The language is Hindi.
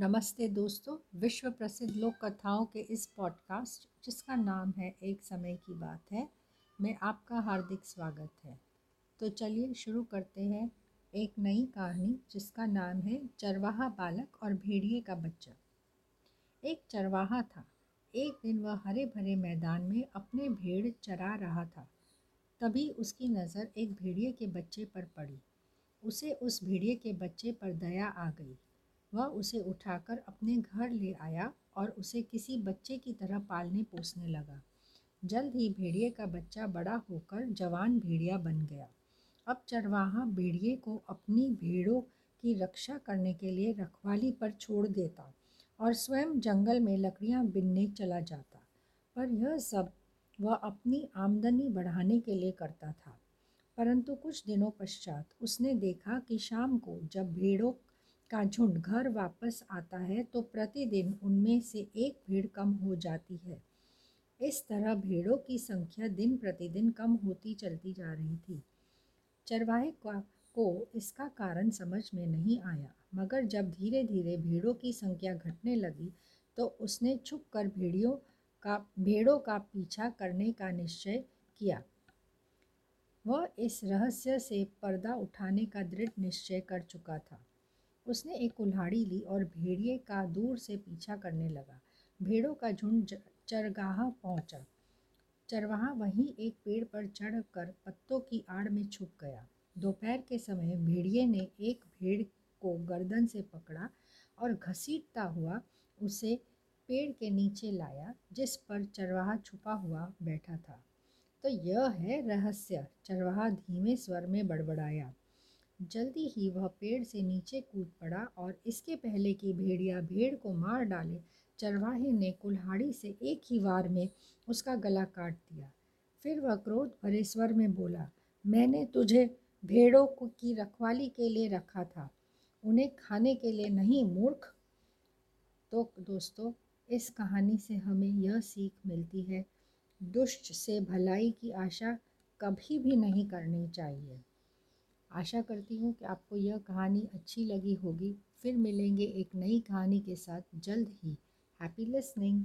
नमस्ते दोस्तों, विश्व प्रसिद्ध लोक कथाओं के इस पॉडकास्ट जिसका नाम है एक समय की बात है, में आपका हार्दिक स्वागत है। तो चलिए शुरू करते हैं एक नई कहानी, जिसका नाम है चरवाहा बालक और भेड़िए का बच्चा। एक चरवाहा था। एक दिन वह हरे भरे मैदान में अपने भेड़ चरा रहा था। तभी उसकी नज़र एक भेड़िए के बच्चे पर पड़ी। उसे उस भेड़िए के बच्चे पर दया आ गई। वह उसे उठाकर अपने घर ले आया और उसे किसी बच्चे की तरह पालने पोसने लगा। जल्द ही भेड़िए का बच्चा बड़ा होकर जवान भेड़िया बन गया। अब चरवाहा भेड़िए को अपनी भेड़ों की रक्षा करने के लिए रखवाली पर छोड़ देता और स्वयं जंगल में लकड़ियाँ बिनने चला जाता। पर यह सब वह अपनी आमदनी बढ़ाने के लिए करता था। परंतु कुछ दिनों पश्चात उसने देखा कि शाम को जब भेड़ों का झुंड घर वापस आता है तो प्रतिदिन उनमें से एक भीड़ कम हो जाती है। इस तरह भेड़ों की संख्या दिन प्रतिदिन कम होती चलती जा रही थी। चरवाहे का, को इसका कारण समझ में नहीं आया, मगर जब धीरे धीरे भेड़ों की संख्या घटने लगी तो उसने छुप कर भेड़ियों का, भेड़ों का पीछा करने का निश्चय किया। वह इस रहस्य से पर्दा उठाने का दृढ़ निश्चय कर चुका था। उसने एक कुल्हाड़ी ली और भेड़िए का दूर से पीछा करने लगा। भेड़ों का झुंड चरगाह पहुँचा। चरवाहा वहीं एक पेड़ पर चढ़कर पत्तों की आड़ में छुप गया। दोपहर के समय भेड़िए ने एक भेड़ को गर्दन से पकड़ा और घसीटता हुआ उसे पेड़ के नीचे लाया, जिस पर चरवाहा छुपा हुआ बैठा था। तो यह है रहस्य। चरवाहा धीमे स्वर में बड़बड़ाया। जल्दी ही वह पेड़ से नीचे कूद पड़ा और इसके पहले कि भेड़िया भेड़ को मार डाले, चरवाहे ने कुल्हाड़ी से एक ही वार में उसका गला काट दिया। फिर वह क्रोध भरे स्वर में बोला, मैंने तुझे भेड़ों को रखवाली के लिए रखा था, उन्हें खाने के लिए नहीं, मूर्ख। तो दोस्तों, इस कहानी से हमें यह सीख मिलती है, दुष्ट से भलाई की आशा कभी भी नहीं करनी चाहिए। आशा करती हूँ कि आपको यह कहानी अच्छी लगी होगी। फिर मिलेंगे एक नई कहानी के साथ जल्द ही। Happy listening.